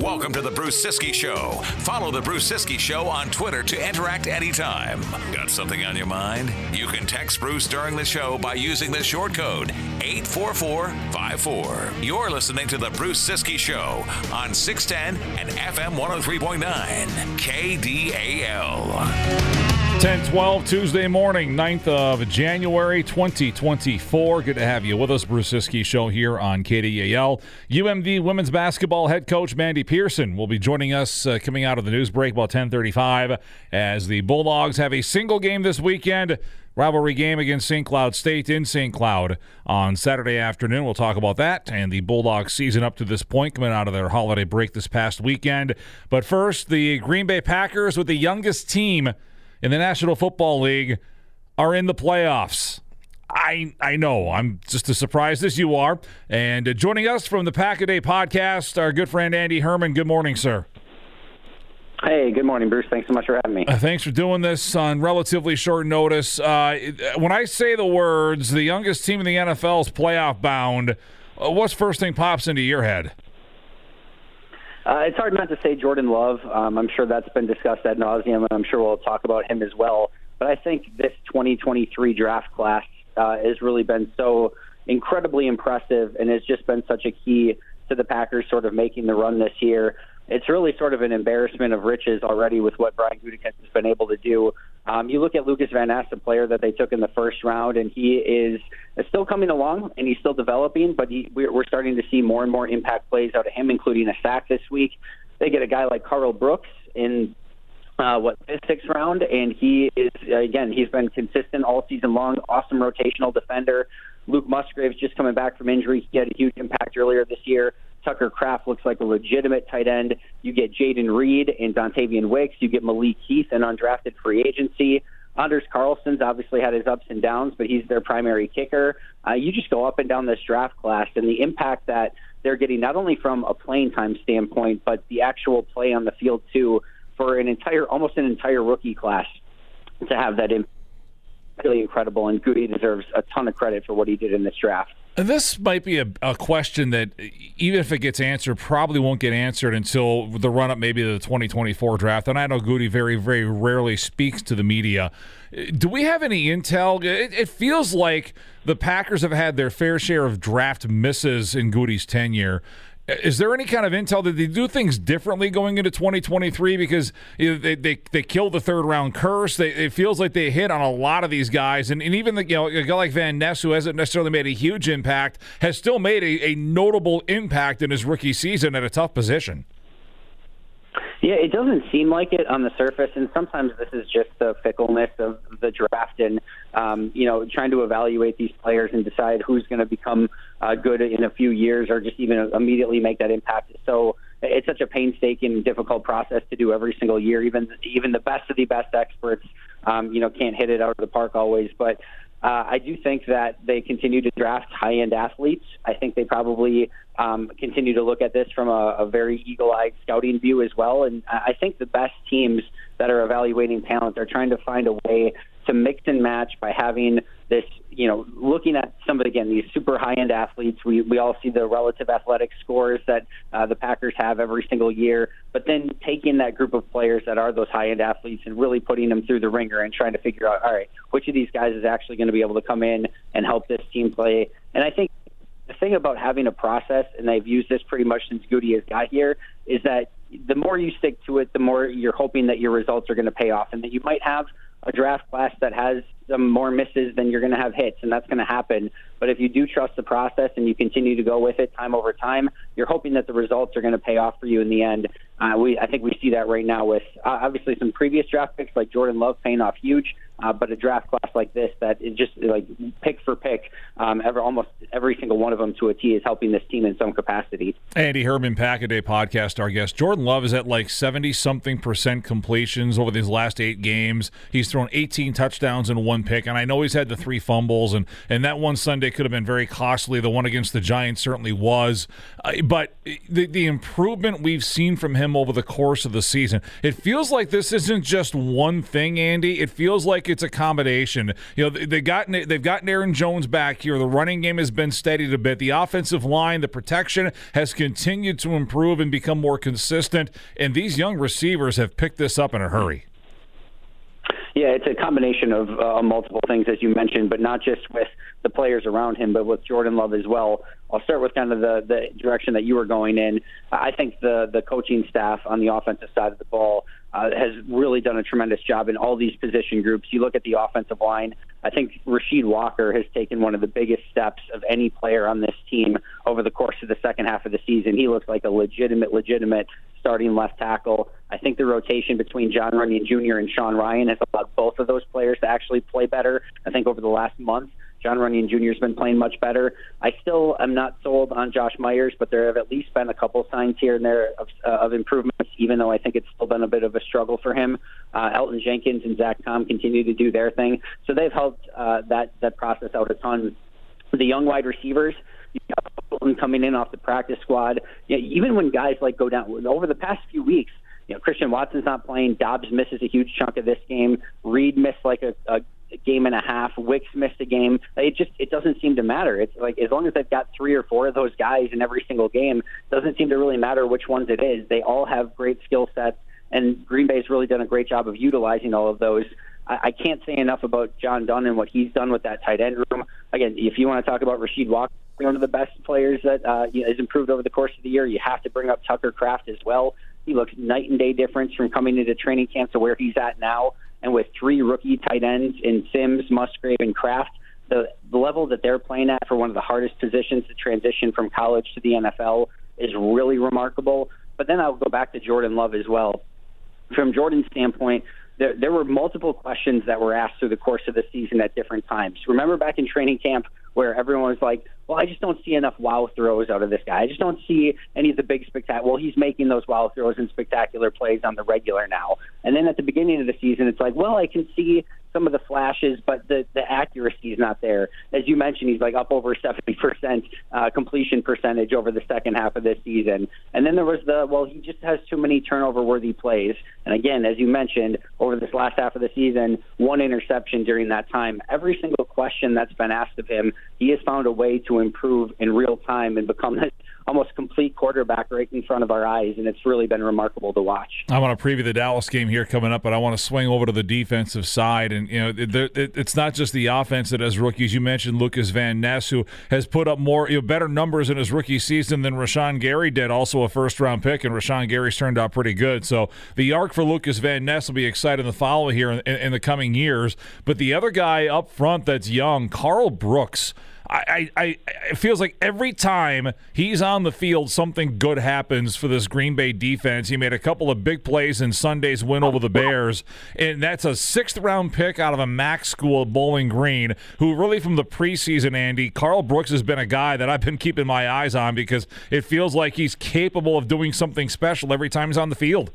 Welcome to the Bruce Ciskie Show. Follow the Bruce Ciskie Show on Twitter to interact anytime. Got something on your mind? You can text Bruce during the show by using the short code 84454. You're listening to the Bruce Ciskie Show on 610 and FM 103.9 KDAL. 10 12 Tuesday morning, 9th of January 2024. Good to have you with us. Bruce Ciskie Show here on KDAL. UMD women's basketball head coach Mandy Pearson will be joining us uh, coming out of the news break about 1035 as the Bulldogs have a single game this weekend. Rivalry game against St. Cloud State in St. Cloud on Saturday afternoon. We'll talk about that and the Bulldogs season up to this point coming out of their holiday break this past weekend. But first, the Green Bay Packers with the youngest team in the National Football League are in the playoffs. I I know. I'm just as surprised as you are. And uh, joining us from the Pack a Day podcast, our good friend Andy Herman. Good morning, sir. Hey, good morning, Bruce. Thanks so much for having me. Uh, thanks for doing this on relatively short notice. Uh, when I say the words, the youngest team in the NFL is playoff bound, uh, what's first thing pops into your head? Uh, it's hard not to say Jordan Love. Um, I'm sure that's been discussed ad nauseum, and I'm sure we'll talk about him as well. But I think this 2023 draft class uh, has really been so incredibly impressive and has just been such a key to the Packers sort of making the run this year it's really sort of an embarrassment of riches already with what Brian Gutekunst has been able to do. Um, you look at Lucas Van Ness, a player that they took in the first round, and he is still coming along and he's still developing, but he, we're starting to see more and more impact plays out of him, including a sack this week. They get a guy like Karl Brooks in uh, what the sixth round, and he is again he's been consistent all season long. Awesome rotational defender. Luke Musgrave's just coming back from injury. He had a huge impact earlier this year. Tucker Kraft looks like a legitimate tight end. You get Jayden Reed and Dontayvion Wicks. You get Malik Heath, an undrafted free agency. Anders Carlson's obviously had his ups and downs, but he's their primary kicker. Uh, you just go up and down this draft class, and the impact that they're getting not only from a playing time standpoint, but the actual play on the field too, for an entire, almost an entire rookie class to have that impact. Really incredible, and Goody deserves a ton of credit for what he did in this draft. This might be a, a, question that, even if it gets answered, probably won't get answered until the run up maybe to the 2024 draft. And I know Goody very, very rarely speaks to the media. Do we have any intel? It, it feels like the Packers have had their fair share of draft misses in Goody's tenure. Is there any kind of intel that they do things differently going into 2023 because they, they they killed the third round curse? They, it feels like they hit on a lot of these guys, and, and even the, you know a guy like Van Ness, who hasn't necessarily made a huge impact, has still made a, a notable impact in his rookie season at a tough position. Yeah, it doesn't seem like it on the surface, and sometimes this is just the fickleness of the draft and um, you know trying to evaluate these players and decide who's going to become uh, good in a few years or just even immediately make that impact. So it's such a painstaking, difficult process to do every single year. Even even the best of the best experts, um, you know, can't hit it out of the park always. But uh, I do think that they continue to draft high end athletes. I think they probably um, continue to look at this from a, a very eagle eyed scouting view as well. And I think the best teams that are evaluating talent are trying to find a way to mix and match by having this, you know, looking at some of again these super high end athletes. We we all see the relative athletic scores that uh, the Packers have every single year, but then taking that group of players that are those high end athletes and really putting them through the ringer and trying to figure out, all right, which of these guys is actually going to be able to come in and help this team play. And I think the thing about having a process, and they've used this pretty much since Goody has got here, is that the more you stick to it, the more you're hoping that your results are going to pay off, and that you might have a draft class that has some more misses than you're going to have hits, and that's going to happen. But if you do trust the process and you continue to go with it time over time, you're hoping that the results are going to pay off for you in the end. Uh, we, I think we see that right now with uh, obviously some previous draft picks like Jordan Love paying off huge, uh, but a draft class like this that is just like pick for pick, um, ever almost every single one of them to a T is helping this team in some capacity. Andy Herman, Pack a Day podcast, our guest. Jordan Love is at like seventy something percent completions over these last eight games. He's thrown 18 touchdowns and one pick, and I know he's had the three fumbles, and and that one Sunday could have been very costly. The one against the Giants certainly was, uh, but the the improvement we've seen from him over the course of the season, it feels like this isn't just one thing, Andy. It feels like it's a combination. You know, they got they've gotten Aaron Jones back here. The running game has been steadied a bit. The offensive line, the protection has continued to improve and become more consistent. And these young receivers have picked this up in a hurry. Yeah, it's a combination of uh, multiple things, as you mentioned, but not just with the players around him, but with Jordan Love as well. I'll start with kind of the, the direction that you were going in. I think the the coaching staff on the offensive side of the ball uh, has really done a tremendous job in all these position groups. You look at the offensive line. I think Rasheed Walker has taken one of the biggest steps of any player on this team over the course of the second half of the season. He looks like a legitimate, legitimate starting left tackle. I think the rotation between Jon Runyan Jr. and Sean Rhyan has allowed both of those players to actually play better. I think over the last month, Jon Runyan Jr. has been playing much better. I still am not sold on Josh Myers, but there have at least been a couple signs here and there of, uh, of improvements, even though I think it's still been a bit of a struggle for him. Uh, Elgton Jenkins and Zach Tom continue to do their thing, so they've helped uh, that that process out a ton. The young wide receivers, you know, coming in off the practice squad, you know, even when guys like go down over the past few weeks, you know, Christian Watson's not playing. Doubs misses a huge chunk of this game. Reed missed like a, a game and a half. Wicks missed a game. It just it doesn't seem to matter. It's like as long as they've got three or four of those guys in every single game, doesn't seem to really matter which ones it is. They all have great skill sets, and Green Bay's really done a great job of utilizing all of those. I, I can't say enough about John Dunn and what he's done with that tight end room. Again, if you want to talk about Rasheed Walker, one of the best players that uh, has improved over the course of the year, you have to bring up Tucker Kraft as well. He looks night and day difference from coming into training camp to where he's at now. And with three rookie tight ends in Sims, Musgrave, and Kraft, the, the level that they're playing at for one of the hardest positions to transition from college to the NFL is really remarkable. But then I'll go back to Jordan Love as well. From Jordan's standpoint, there, there were multiple questions that were asked through the course of the season at different times. Remember back in training camp where everyone was like, well, I just don't see enough wow throws out of this guy. I just don't see any of the big spectacular. Well, he's making those wow throws and spectacular plays on the regular now. And then at the beginning of the season, it's like, well, I can see some of the flashes, but the the accuracy is not there. As you mentioned, he's like up over 70% uh, completion percentage over the second half of this season. And then there was the well, he just has too many turnover worthy plays. And again, as you mentioned, over this last half of the season, one interception during that time. Every single question that's been asked of him, he has found a way to improve in real time and become this almost complete quarterback right in front of our eyes, and it's really been remarkable to watch. I want to preview the Dallas game here coming up, but I want to swing over to the defensive side, and you know, it, it's not just the offense that has rookies. You mentioned Lucas Van Ness, who has put up more, you know, better numbers in his rookie season than Rashan Gary did, also a first round pick, and Rashan Gary's turned out pretty good. So the arc for Lucas Van Ness will be exciting to follow here in, in, in the coming years. But the other guy up front that's young, Karl Brooks. I, I, it feels like every time he's on the field, something good happens for this Green Bay defense. He made a couple of big plays in Sunday's win over the Bears, and that's a sixth round pick out of a MAC school, Bowling Green, who really from the preseason, Andy, Karl Brooks has been a guy that I've been keeping my eyes on because it feels like he's capable of doing something special every time he's on the field.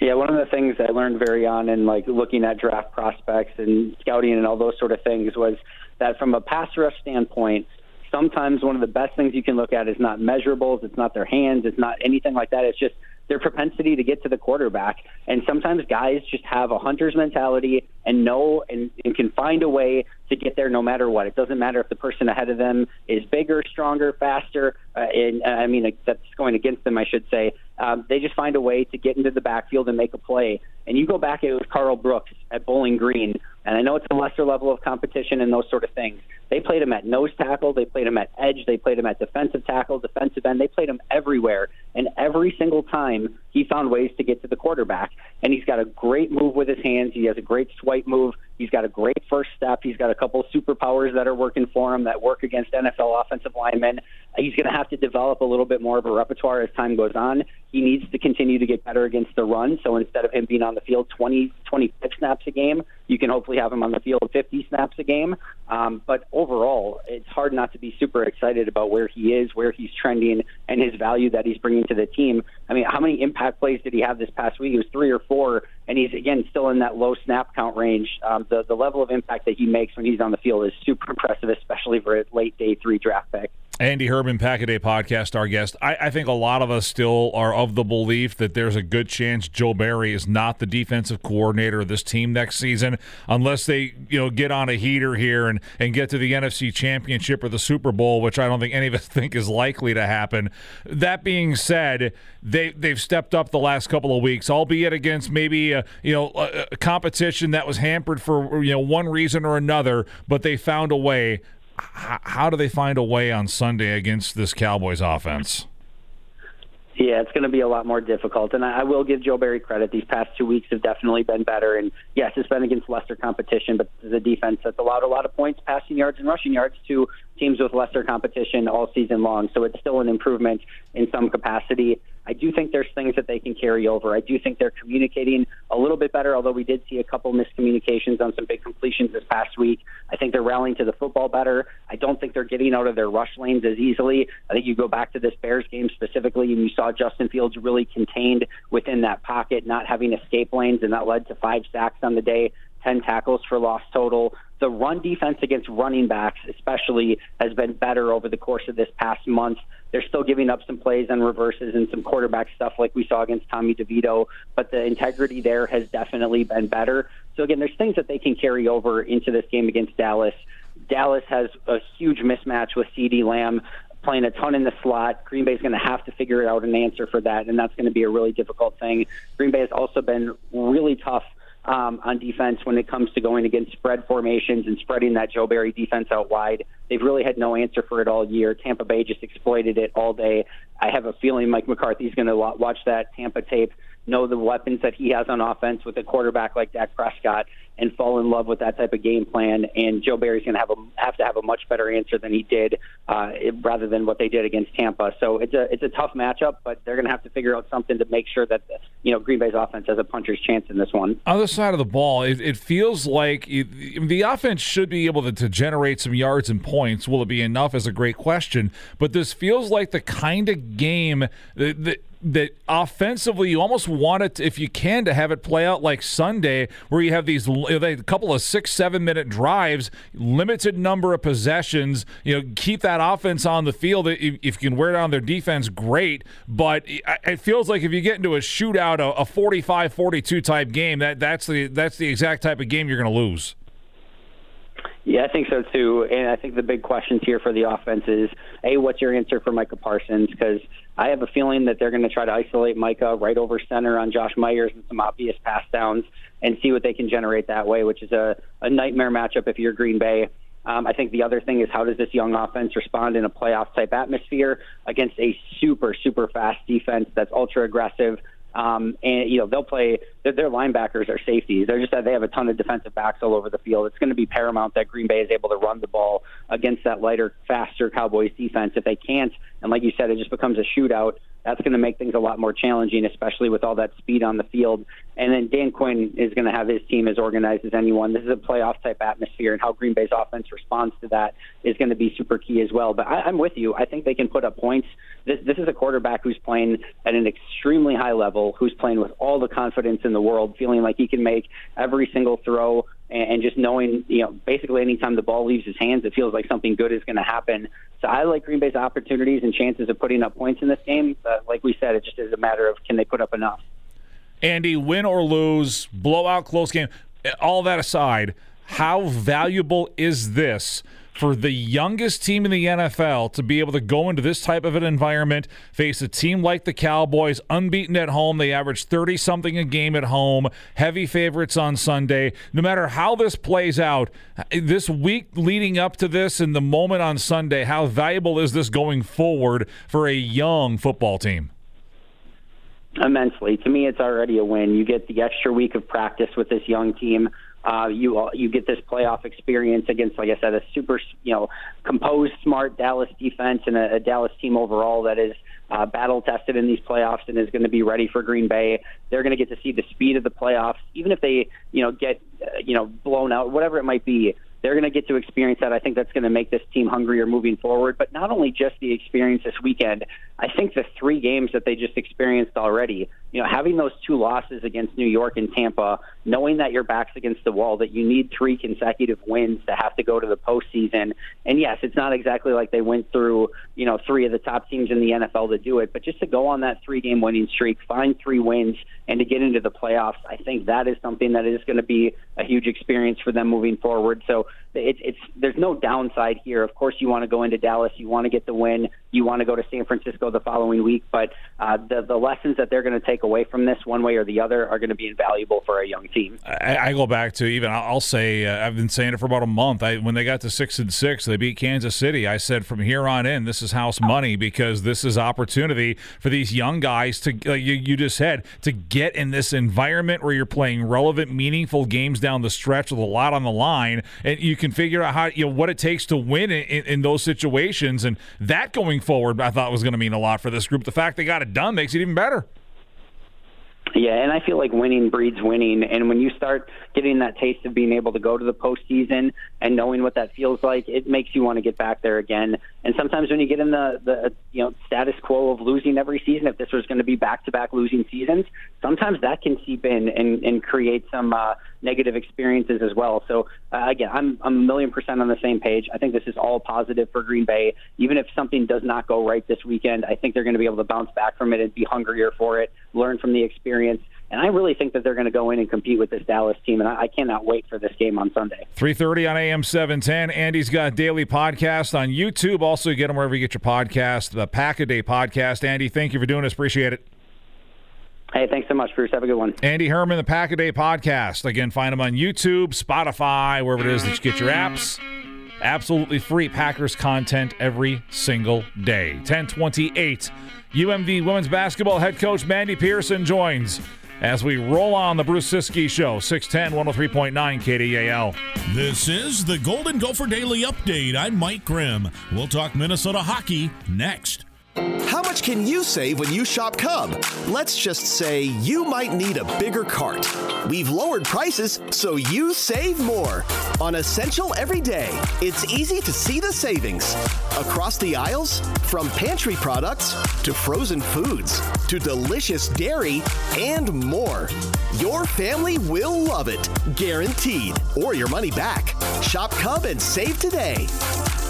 Yeah, one of the things I learned very on in like looking at draft prospects and scouting and all those sort of things was that from a pass rush standpoint, sometimes one of the best things you can look at is not measurables, it's not their hands, it's not anything like that. It's just their propensity to get to the quarterback. And sometimes guys just have a hunter's mentality and know and, and can find a way to get there no matter what. It doesn't matter if the person ahead of them is bigger, stronger, faster. Uh, and I mean, that's going against them, I should say. Um, they just find a way to get into the backfield and make a play. And you go back, it was Karl Brooks at Bowling Green. And I know it's a lesser level of competition and those sort of things. They played him at nose tackle, they played him at edge, they played him at defensive tackle, defensive end. They played him everywhere. And every single time, he found ways to get to the quarterback. And he's got a great move with his hands. He has a great swipe move. He's got a great first step. He's got a couple superpowers that are working for him that work against NFL offensive linemen. He's going to have to develop a little bit more of a repertoire as time goes on. He needs to continue to get better against the run. So instead of him being on the field 20, 25 snaps a game, you can hopefully have him on the field 50 snaps a game. Um, but overall, it's hard not to be super excited about where he is, where he's trending, and his value that he's bringing to the team. I mean, how many impact plays did he have this past week? It was three or four, and he's again still in that low snap count range. Um, the the level of impact that he makes when he's on the field is super impressive, especially for a late day three draft pick. Andy Herman, Pack a Day Podcast, our guest. I, I, think a lot of us still are of the belief that there's a good chance Joe Barry is not the defensive coordinator of this team next season, unless they, you know, get on a heater here and, and get to the NFC Championship or the Super Bowl, which I don't think any of us think is likely to happen. That being said, they they've stepped up the last couple of weeks, albeit against maybe a, you know a, a competition that was hampered for you know one reason or another, but they found a way how do they find a way on Sunday against this Cowboys offense? Yeah, it's going to be a lot more difficult. And I, I will give Joe Barry credit. These past two weeks have definitely been better. And yes, it's been against lesser competition, but the defense that's allowed a lot of points, passing yards, and rushing yards to teams with lesser competition all season long. So it's still an improvement in some capacity. I do think there's things that they can carry over. I do think they're communicating a little bit better, although we did see a couple miscommunications on some big completions this past week. I think they're rallying to the football better. I don't think they're getting out of their rush lanes as easily. I think you go back to this Bears game specifically, and you saw Justin Fields really contained within that pocket, not having escape lanes, and that led to five sacks on the day. 10 tackles for loss total. The run defense against running backs, especially, has been better over the course of this past month. They're still giving up some plays and reverses and some quarterback stuff like we saw against Tommy DeVito, but the integrity there has definitely been better. So, again, there's things that they can carry over into this game against Dallas. Dallas has a huge mismatch with CeeDee Lamb playing a ton in the slot. Green Bay's going to have to figure out an answer for that, and that's going to be a really difficult thing. Green Bay has also been really tough um, on defense when it comes to going against spread formations and spreading that Joe Barry defense out wide. They've really had no answer for it all year. Tampa Bay just exploited it all day. I have a feeling Mike McCarthy's going to watch that Tampa tape know the weapons that he has on offense with a quarterback like Dak Prescott and fall in love with that type of game plan. And Joe Barry's going to have a have to have a much better answer than he did, uh, rather than what they did against Tampa. So it's a it's a tough matchup, but they're going to have to figure out something to make sure that you know Green Bay's offense has a puncher's chance in this one. Other side of the ball, it, it feels like it, the offense should be able to, to generate some yards and points. Will it be enough? Is a great question, but this feels like the kind of game that, that that offensively you almost want it if you can to have it play out like Sunday where you have these a couple of 6 7 minute drives limited number of possessions you know keep that offense on the field if, you can wear down their defense great but it feels like if you get into a shootout a 45-42 type game that that's the that's the exact type of game you're going to lose yeah, I think so too. And I think the big questions here for the offense is a what's your answer for Micah Parsons? Because I have a feeling that they're going to try to isolate Micah right over center on Josh Myers and some obvious pass downs and see what they can generate that way, which is a, a nightmare matchup if you're Green Bay. Um, I think the other thing is how does this young offense respond in a playoff type atmosphere against a super, super fast defense that's ultra aggressive, um, and you know they'll play. Their, their linebackers are safeties. They're just that they have a ton of defensive backs all over the field. It's going to be paramount that Green Bay is able to run the ball against that lighter, faster Cowboys defense. If they can't, and like you said, it just becomes a shootout that's going to make things a lot more challenging, especially with all that speed on the field. And then Dan Quinn is going to have his team as organized as anyone. This is a playoff type atmosphere, and how Green Bay's offense responds to that is going to be super key as well. But I, I'm with you. I think they can put up points. This, this is a quarterback who's playing at an extremely high level, who's playing with all the confidence in the world, feeling like he can make every single throw and just knowing, you know, basically anytime the ball leaves his hands, it feels like something good is going to happen. So I like Green Bay's opportunities and chances of putting up points in this game. But like we said, it just is a matter of can they put up enough. Andy, win or lose, blowout, close game, all that aside, how valuable is this for the youngest team in the NFL to be able to go into this type of an environment, face a team like the Cowboys, unbeaten at home. They average 30 something a game at home, heavy favorites on Sunday. No matter how this plays out, this week leading up to this and the moment on Sunday, how valuable is this going forward for a young football team? Immensely. To me, it's already a win. You get the extra week of practice with this young team. Uh, you you get this playoff experience against, like I said, a super you know composed, smart Dallas defense and a, a Dallas team overall that is uh, battle tested in these playoffs and is going to be ready for Green Bay. They're going to get to see the speed of the playoffs, even if they you know get uh, you know blown out, whatever it might be they're going to get to experience that. I think that's going to make this team hungrier moving forward. But not only just the experience this weekend, I think the three games that they just experienced already, you know, having those two losses against New York and Tampa, knowing that your back's against the wall, that you need three consecutive wins to have to go to the postseason. And yes, it's not exactly like they went through, you know, three of the top teams in the NFL to do it, but just to go on that three game winning streak, find three wins, and to get into the playoffs, I think that is something that is going to be a huge experience for them moving forward. So it's it's there's no downside here. Of course, you want to go into Dallas, you want to get the win, you want to go to San Francisco the following week, but uh, the the lessons that they're going to take away from this, one way or the other, are going to be invaluable for a young team. I, I go back to even I'll say uh, I've been saying it for about a month. I, when they got to six and six, they beat Kansas City. I said from here on in, this is house money because this is opportunity for these young guys to you, you just said to get in this environment where you're playing relevant, meaningful games down the stretch with a lot on the line, and you can figure out how you know what it takes to win in, in, in those situations. And that going forward, I thought was going to mean a lot for this group. The fact they got it done makes it even better. Yeah, and I feel like winning breeds winning. And when you start getting that taste of being able to go to the postseason and knowing what that feels like, it makes you want to get back there again. And sometimes when you get in the the you know status quo of losing every season, if this was going to be back to back losing seasons, sometimes that can seep in and, and create some uh, negative experiences as well. So uh, again, I'm I'm a million percent on the same page. I think this is all positive for Green Bay. Even if something does not go right this weekend, I think they're going to be able to bounce back from it and be hungrier for it, learn from the experience. And I really think that they're going to go in and compete with this Dallas team, and I, I cannot wait for this game on Sunday. 3.30 on AM 710. Andy's got daily podcast on YouTube. Also, get them wherever you get your podcast, the Pack-A-Day podcast. Andy, thank you for doing this. Appreciate it. Hey, thanks so much, Bruce. Have a good one. Andy Herman, the Pack-A-Day podcast. Again, find them on YouTube, Spotify, wherever it is that you get your apps. Absolutely free Packers content every single day. 1028. UMD women's basketball head coach Mandy Pearson joins as we roll on the Bruce Ciskie Show, 610 103.9 KDAL. This is the Golden Gopher Daily Update. I'm Mike Grimm. We'll talk Minnesota hockey next. How much can you save when you shop Cub? Let's just say you might need a bigger cart. We've lowered prices so you save more. On Essential every day, it's easy to see the savings. Across the aisles, from pantry products to frozen foods to delicious dairy and more. Your family will love it, guaranteed, or your money back. Shop Cub and save today.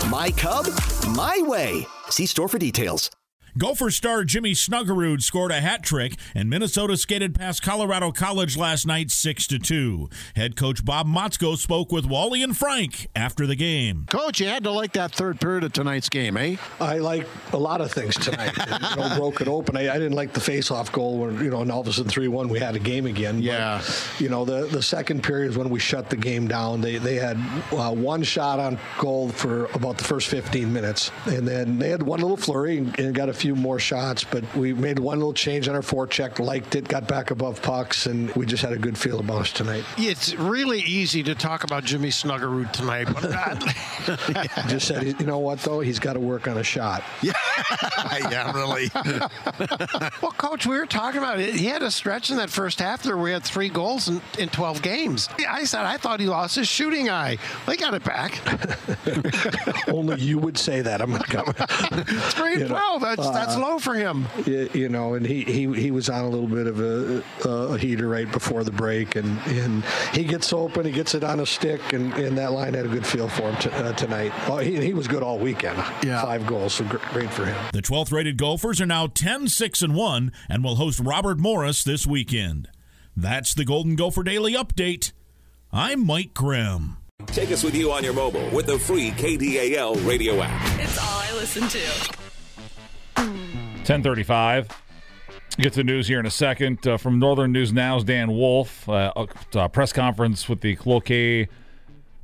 My Cub, my way. See store for details. Gopher star Jimmy Snuggerud scored a hat trick, and Minnesota skated past Colorado College last night 6 to 2. Head coach Bob Motzko spoke with Wally and Frank after the game. Coach, you had to like that third period of tonight's game, eh? I like a lot of things tonight. you know, broke it open. I, I, didn't like the face-off goal when you know, and all of a sudden three-one, we had a game again. Yeah. But, you know, the the second period is when we shut the game down. They they had uh, one shot on goal for about the first 15 minutes, and then they had one little flurry and, and got a few more shots. But we made one little change on our forecheck, liked it, got back above pucks, and we just had a good feel about us tonight. It's really easy to talk about Jimmy Snuggerud tonight, but yeah. just said, you know what though, he's got to work on a shot. Yeah, yeah, really. well, coach, we were talking about it. He had a stretch in that first half there. We had three goals in, in 12 games. I said I thought he lost his shooting eye. They got it back. Only you would say that. I'm coming. it's grade you 12. Know, that's uh, that's low for him. You know, and he he, he was on a little bit of a, a heater right before the break, and, and he gets open, he gets it on a stick, and, and that line had a good feel for him t- uh, tonight. Well, he, he was good all weekend. Yeah. Five goals, so great for him. The 12th rated Gophers are now 10 6 and 1 and will host Robert Morris this weekend. That's the Golden Gopher Daily Update. I'm Mike Grimm. Take us with you on your mobile with the free KDAL radio app. It's all I listen to. 1035. Get to news here in a second. Uh, from Northern News Now's Dan Wolf, uh, a press conference with the Cloquet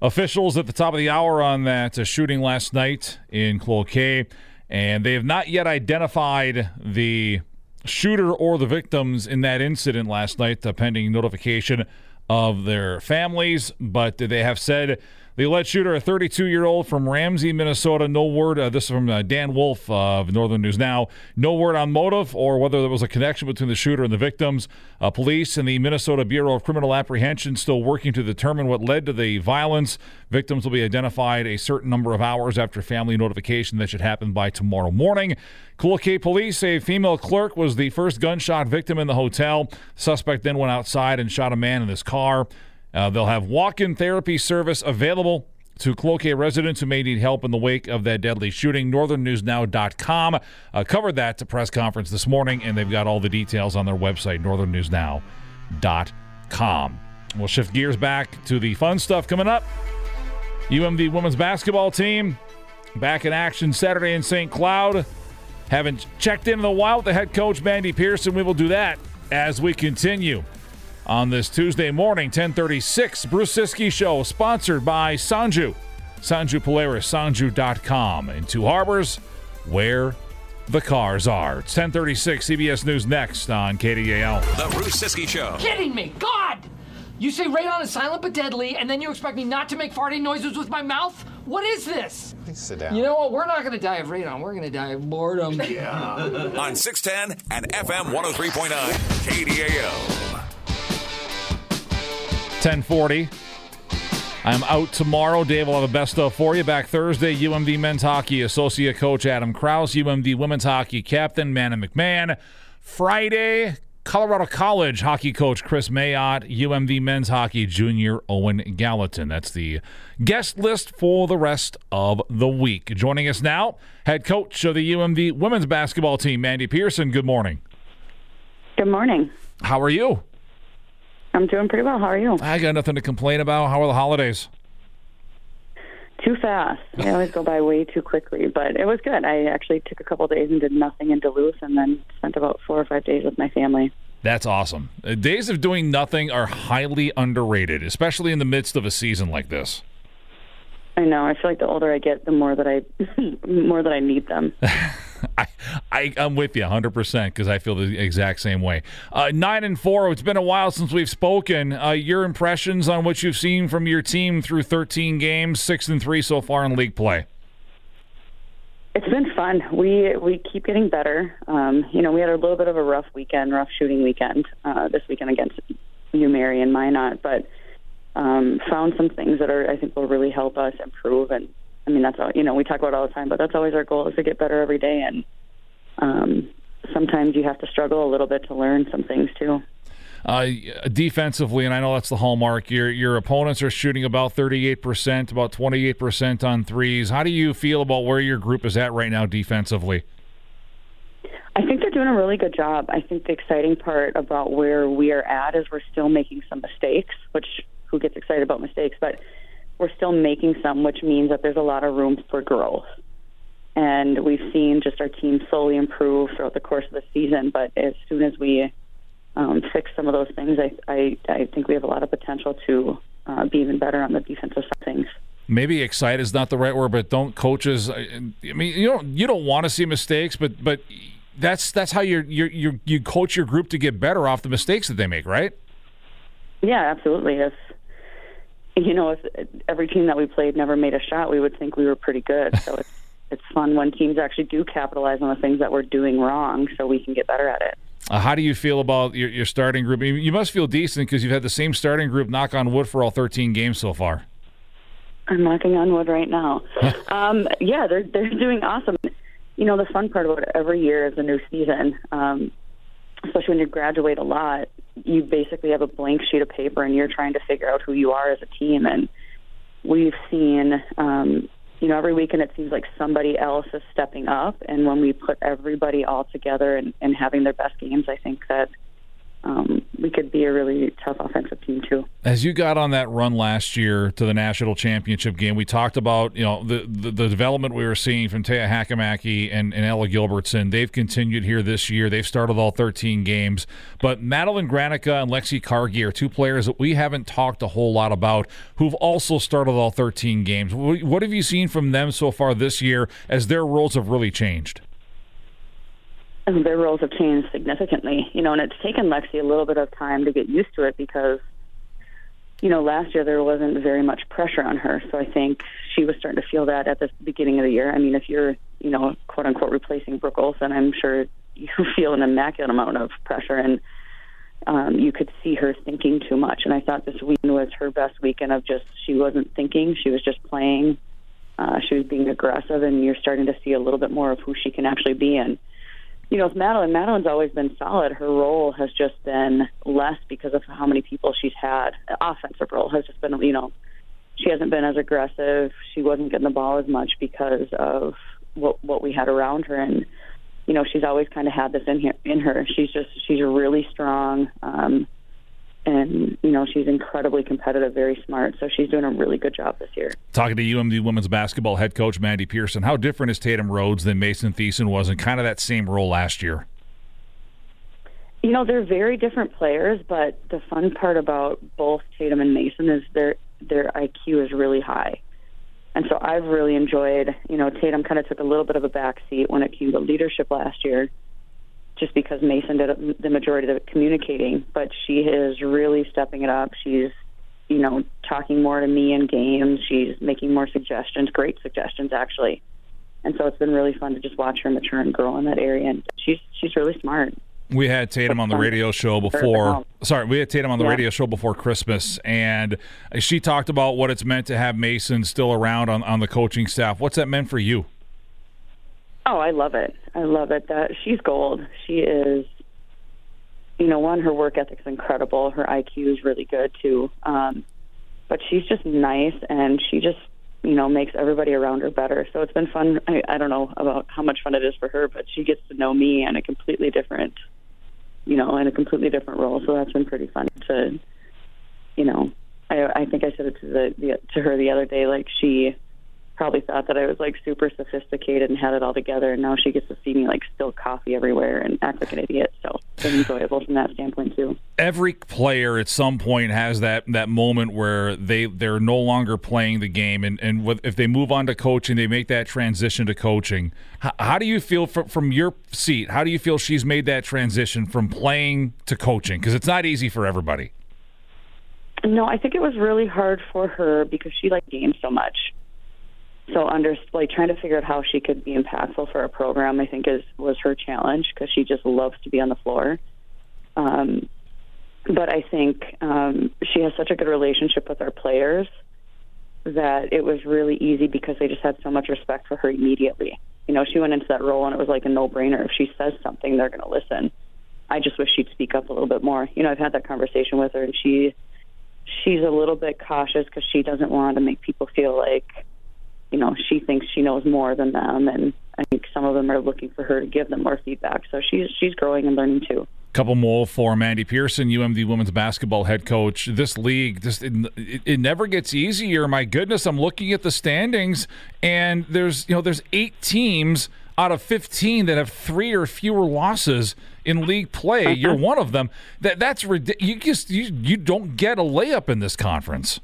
officials at the top of the hour on that uh, shooting last night in Cloquet. And they have not yet identified the shooter or the victims in that incident last night, pending notification of their families. But they have said The alleged shooter, a 32 year old from Ramsey, Minnesota. No word. Uh, this is from uh, Dan Wolf of Northern News Now. No word on motive or whether there was a connection between the shooter and the victims. Uh, police and the Minnesota Bureau of Criminal Apprehension still working to determine what led to the violence. Victims will be identified a certain number of hours after family notification that should happen by tomorrow morning. Cloquet police say a female clerk was the first gunshot victim in the hotel. Suspect then went outside and shot a man in his car. Uh, they'll have walk in therapy service available to Cloquet residents who may need help in the wake of that deadly shooting. NorthernNewsNow.com uh, covered that press conference this morning, and they've got all the details on their website, NorthernNewsNow.com. We'll shift gears back to the fun stuff coming up. UMD women's basketball team back in action Saturday in St. Cloud. Haven't checked in in a while with the head coach, Mandy Pearson. We will do that as we continue on this Tuesday morning, 1036 Bruce Ciskie Show, sponsored by Sonju. Sonju Polaris, sonju.com. In Two Harbors, where the cars are. It's 1036 CBS News next on KDAL. The Bruce Siski Show. Kidding me? God! You say radon is silent but deadly, and then you expect me not to make farting noises with my mouth? What is this? Please sit down. You know what? We're not going to die of radon. We're going to die of boredom. Yeah. on 610 and FM 103.9 KDAL. 1040. I'm out tomorrow. Dave will have a best of for you. Back Thursday, UMD men's hockey associate coach Adam Krause, UMD women's hockey captain Mannon McMahon. Friday, Colorado College hockey coach Kris Mayotte, UMD men's hockey junior Owen Gallatin. That's the guest list for the rest of the week. Joining us now, head coach of the UMD women's basketball team, Mandy Pearson. Good morning. Good morning. How are you? I'm doing pretty well. How are you? I got nothing to complain about. How are the holidays? Too fast. They always go by way too quickly, but it was good. I actually took a couple days and did nothing in Duluth, and then spent about four or five days with my family. That's awesome. Uh, Days of doing nothing are highly underrated, especially in the midst of a season like this. I know. I feel like the older I get, the more that I more that I need them. I, I I'm with you 100 percent because I feel the exact same way. Uh, nine and four. It's been a while since we've spoken. Uh, your impressions on what you've seen from your team through 13 games, six and three so far in league play. It's been fun. We we keep getting better. Um, you know, we had a little bit of a rough weekend, rough shooting weekend uh, this weekend against U-Mary, and Minot, but um, found some things that are I think will really help us improve. And I mean, that's all you know we talk about all the time, but that's always our goal is to get better every day. And um, sometimes you have to struggle a little bit to learn some things too. Uh, defensively, and I know that's the hallmark. Your your opponents are shooting about 38%, about 28% on threes. How do you feel about where your group is at right now defensively? I think they're doing a really good job. I think the exciting part about where we are at is we're still making some mistakes, which who gets excited about mistakes, but we're still making some, which means that there's a lot of room for growth. And we've seen just our team slowly improve throughout the course of the season. But as soon as we um, fix some of those things, I, I, I think we have a lot of potential to uh, be even better on the defensive side of things. Maybe excited is not the right word, but don't coaches? I mean, you don't you don't want to see mistakes, but but that's that's how you you you you coach your group to get better off the mistakes that they make, right? Yeah, absolutely. If you know, if every team that we played never made a shot, we would think we were pretty good. So it's it's fun when teams actually do capitalize on the things that we're doing wrong, so we can get better at it. Uh, how do you feel about your, your starting group? You must feel decent because you've had the same starting group knock on wood for all 13 games so far. I'm knocking on wood right now. um, yeah, they're they're doing awesome. You know, the fun part about it, every year is a new season. Um, especially when you graduate a lot, you basically have a blank sheet of paper and you're trying to figure out who you are as a team. And we've seen, um, you know, every weekend it seems like somebody else is stepping up. And when we put everybody all together and, and having their best games, I think that um, we could be a really tough offensive team too. As you got on that run last year to the national championship game, we talked about you know the the, the development we were seeing from Taya Hakamaki and, and Ella Gilbertson. They've continued here this year. They've started all 13 games. But Madeline Granica and Lexi Cargi are two players that we haven't talked a whole lot about who've also started all 13 games. What have you seen from them so far this year as their roles have really changed? Their roles have changed significantly. You know, and it's taken Lexi a little bit of time to get used to it because you know, last year there wasn't very much pressure on her. So I think she was starting to feel that at the beginning of the year. I mean, if you're, you know, quote unquote replacing Brooke Olson, I'm sure you feel an immaculate amount of pressure and um, you could see her thinking too much. And I thought this weekend was her best weekend of just she wasn't thinking, she was just playing. Uh, she was being aggressive, and you're starting to see a little bit more of who she can actually be. And you know, with Madeline, Madeline's always been solid. Her role has just been less because of how many people she's had. Offensive role has just been, you know, she hasn't been as aggressive. She wasn't getting the ball as much because of what what we had around her, and you know, she's always kind of had this in here in her. She's just she's a really strong. Um, and you know she's incredibly competitive, very smart. So she's doing a really good job this year. Talking to UMD women's basketball head coach Mandy Pearson, how different is Tatum Rhodes than Mason Thiessen was in kind of that same role last year? You know they're very different players, but the fun part about both Tatum and Mason is their their IQ is really high. And so I've really enjoyed, you know, Tatum kind of took a little bit of a back seat when it came to leadership last year just because Mason did the majority of the communicating, but she is really stepping it up. She's, you know, talking more to me in games. She's making more suggestions, great suggestions actually. And so it's been really fun to just watch her mature and grow in that area. And she's she's really smart. We had Tatum on the radio show before. Sorry, we had Tatum on the yeah. radio show before Christmas, and she talked about what it's meant to have Mason still around on, on the coaching staff. What's that meant for you? Oh, I love it. I love it. That she's gold. She is. You know, one, her work ethic's incredible. Her IQ is really good too. Um, but she's just nice, and she just you know makes everybody around her better. So it's been fun. I, I don't know about how much fun it is for her, but she gets to know me in a completely different, you know, in a completely different role. So that's been pretty fun to, you know, I I think I said it to the, the to her the other day. Like she probably thought that I was like super sophisticated and had it all together. And now she gets to see me like spill coffee everywhere and act like an idiot. So it's enjoyable from that standpoint too. Every player at some point has that that moment where they they're no longer playing the game, and and if they move on to coaching, they make that transition to coaching. How, how do you feel from from your seat? How do you feel she's made that transition from playing to coaching? Because it's not easy for everybody. No, I think it was really hard for her because she liked games so much so under like trying to figure out how she could be impactful for a program i think is was her challenge because she just loves to be on the floor. Um, but i think um, she has such a good relationship with our players that it was really easy because they just had so much respect for her immediately. You know she went into that role and it was like a no brainer if she says something they're going to listen. I just wish she'd speak up a little bit more. You know i've had that conversation with her and she she's a little bit cautious because she doesn't want to make people feel like you know, she thinks she knows more than them, and I think some of them are looking for her to give them more feedback. So she's she's growing and learning too. Couple more for Mandy Pearson, UMD women's basketball head coach. This league, just it, it, never gets easier. My goodness, I'm looking at the standings, and there's you know there's eight teams out of 15 that have three or fewer losses in league play. You're one of them. That that's you just you you don't get a layup in this conference.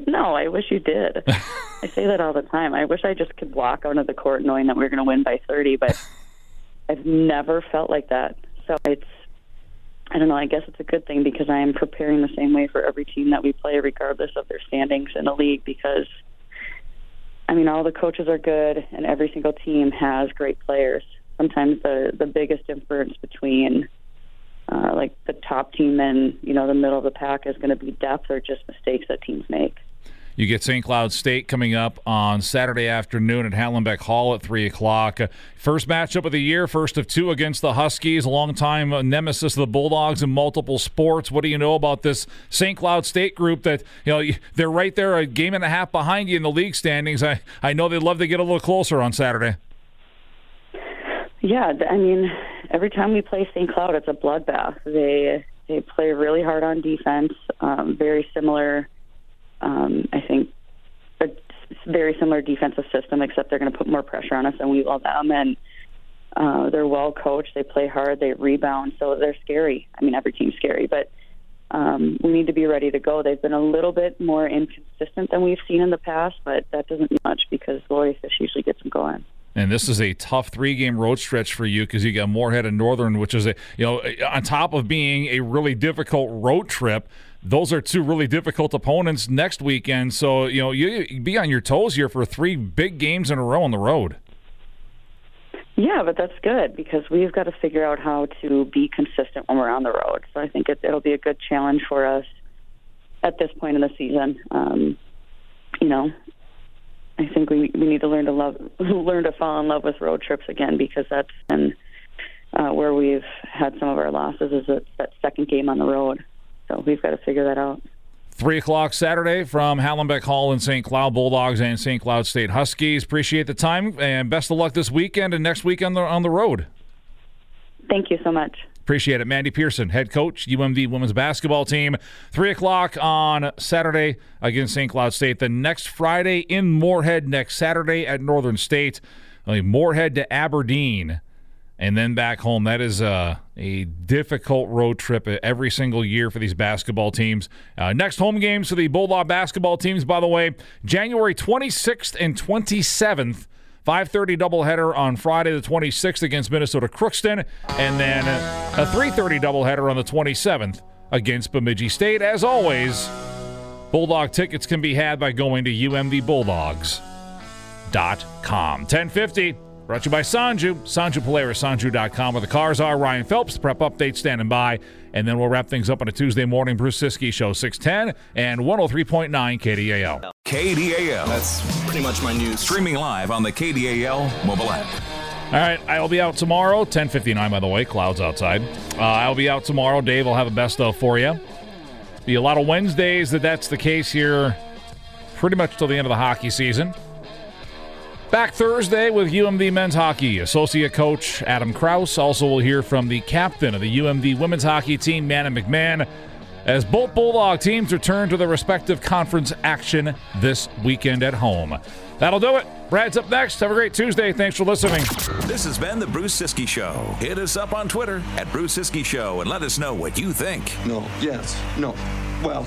no, I wish you did. I say that all the time. I wish I just could walk onto the court knowing that we are going to win by 30, but I've never felt like that. So it's, I don't know, I guess it's a good thing because I am preparing the same way for every team that we play, regardless of their standings in the league, because, I mean, all the coaches are good and every single team has great players. Sometimes the, the biggest difference between uh, like the top team and you know the middle of the pack is going to be depth or just mistakes that teams make. You get St. Cloud State coming up on Saturday afternoon at Halenbeck Hall at 3 o'clock. First matchup of the year, first of two against the Huskies, longtime nemesis of the Bulldogs in multiple sports. What do you know about this St. Cloud State group that, you know, they're right there a game and a half behind you in the league standings? I, I know they'd love to get a little closer on Saturday. Yeah, I mean, every time we play St. Cloud, it's a bloodbath. They they play really hard on defense. Um, very similar, um, I think, a very similar defensive system, except they're going to put more pressure on us than we will them. And uh, they're well coached. They play hard. They rebound, so they're scary. I mean, every team's scary, but um, we need to be ready to go. They've been a little bit more inconsistent than we've seen in the past, but that doesn't mean much because Lori Fish usually gets them going. And this is a tough three-game road stretch for you because you got Moorhead and Northern, which is a you know on top of being a really difficult road trip. those are two really difficult opponents next weekend. So, you know, you be on your toes here for three big games in a row on the road. Yeah, but that's good because we've got to figure out how to be consistent when we're on the road. So I think it, it'll be a good challenge for us at this point in the season. Um, you know, I think we we need to learn to love, learn to fall in love with road trips again because that's been uh, where we've had some of our losses is that second game on the road. So we've got to figure that out. 3 o'clock Saturday from Halenbeck Hall in St. Cloud Bulldogs and St. Cloud State Huskies. Appreciate the time and best of luck this weekend and next week on the, on the road. Thank you so much. Appreciate it. Mandy Pearson, head coach, UMD women's basketball team. 3 o'clock on Saturday against St. Cloud State. The next Friday in Moorhead, next Saturday at Northern State. Moorhead to Aberdeen and then back home. That is uh, a difficult road trip every single year for these basketball teams. Uh, next home games for the Bulldog basketball teams, by the way, January 26th and 27th. 5:30 doubleheader on Friday the 26th against Minnesota Crookston, and then a 3:30 doubleheader on the 27th against Bemidji State. As always, Bulldog tickets can be had by going to umdbulldogs.com. 1050. Brought to you by Sonju, Sonju Polaris, Sonju.com, where the cars are. Ryan Phelps, prep update standing by. And then we'll wrap things up on a Tuesday morning. Bruce Ciskie Show 610 and 103.9 KDAL. KDAL. That's pretty much my news. Streaming live on the KDAL mobile app. All right, I'll be out tomorrow, 1059, by the way, clouds outside. Uh, I'll be out tomorrow. Dave will have a best of for you. Be a lot of Wednesdays that that's the case here pretty much till the end of the hockey season. Back Thursday with UMD men's hockey. Associate coach Adam Krause. Also, we'll hear from the captain of the UMD women's hockey team, Mannon McMahon, as both Bulldog teams return to their respective conference action this weekend at home. That'll do it. Brad's up next. Have a great Tuesday. Thanks for listening. This has been the Bruce Ciskie Show. Hit us up on Twitter at Bruce Ciskie Show and let us know what you think. No, yes, no. Well,